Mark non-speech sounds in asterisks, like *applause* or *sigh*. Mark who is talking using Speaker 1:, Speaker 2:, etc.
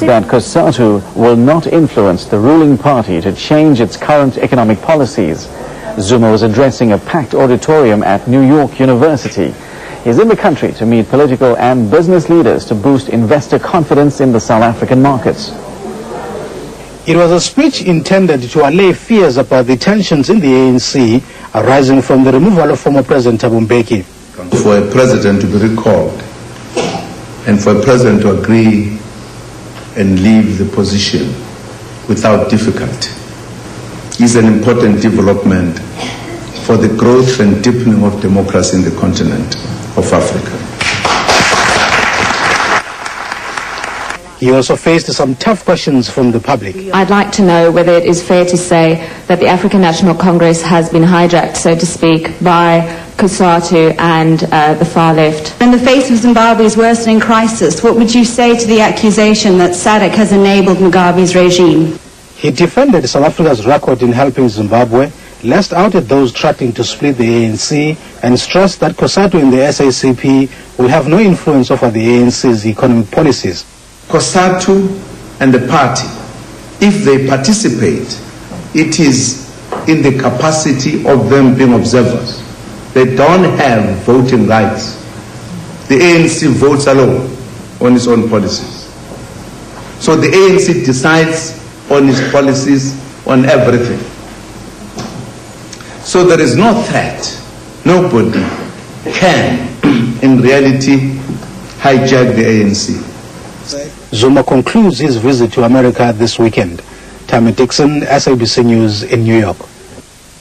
Speaker 1: that COSATU will not influence the ruling party to change its current economic policies. Zuma was addressing a packed auditorium at New York University. He's in the country to meet political and business leaders to boost investor confidence in the South African markets.
Speaker 2: It was a speech intended to allay fears about the tensions in the ANC arising from the removal of former President Thabo Mbeki.
Speaker 3: For a president to be recalled and for a president to agree and leave the position without difficulty is an important development for the growth and deepening of democracy in the continent of Africa.
Speaker 2: He also faced some tough questions from the public.
Speaker 4: I'd like to know whether it is fair to say that the African National Congress has been hijacked, so to speak, by COSATU and uh, the far left.
Speaker 5: In the face of Zimbabwe's worsening crisis, what would you say to the accusation that SADC has enabled Mugabe's regime?
Speaker 2: He defended South Africa's record in helping Zimbabwe, lashed out at those threatening to split the ANC, and stressed that COSATU and the SACP will have no influence over the ANC's economic policies.
Speaker 3: COSATU and the party, if they participate, it is in the capacity of them being observers. They don't have voting rights. The ANC votes alone on its own policies. So the ANC decides on its policies on everything. So there is no threat. Nobody can, *clears throat* in reality, hijack the ANC.
Speaker 2: Zuma concludes his visit to America this weekend. Tammy Dixon, SABC News in New York.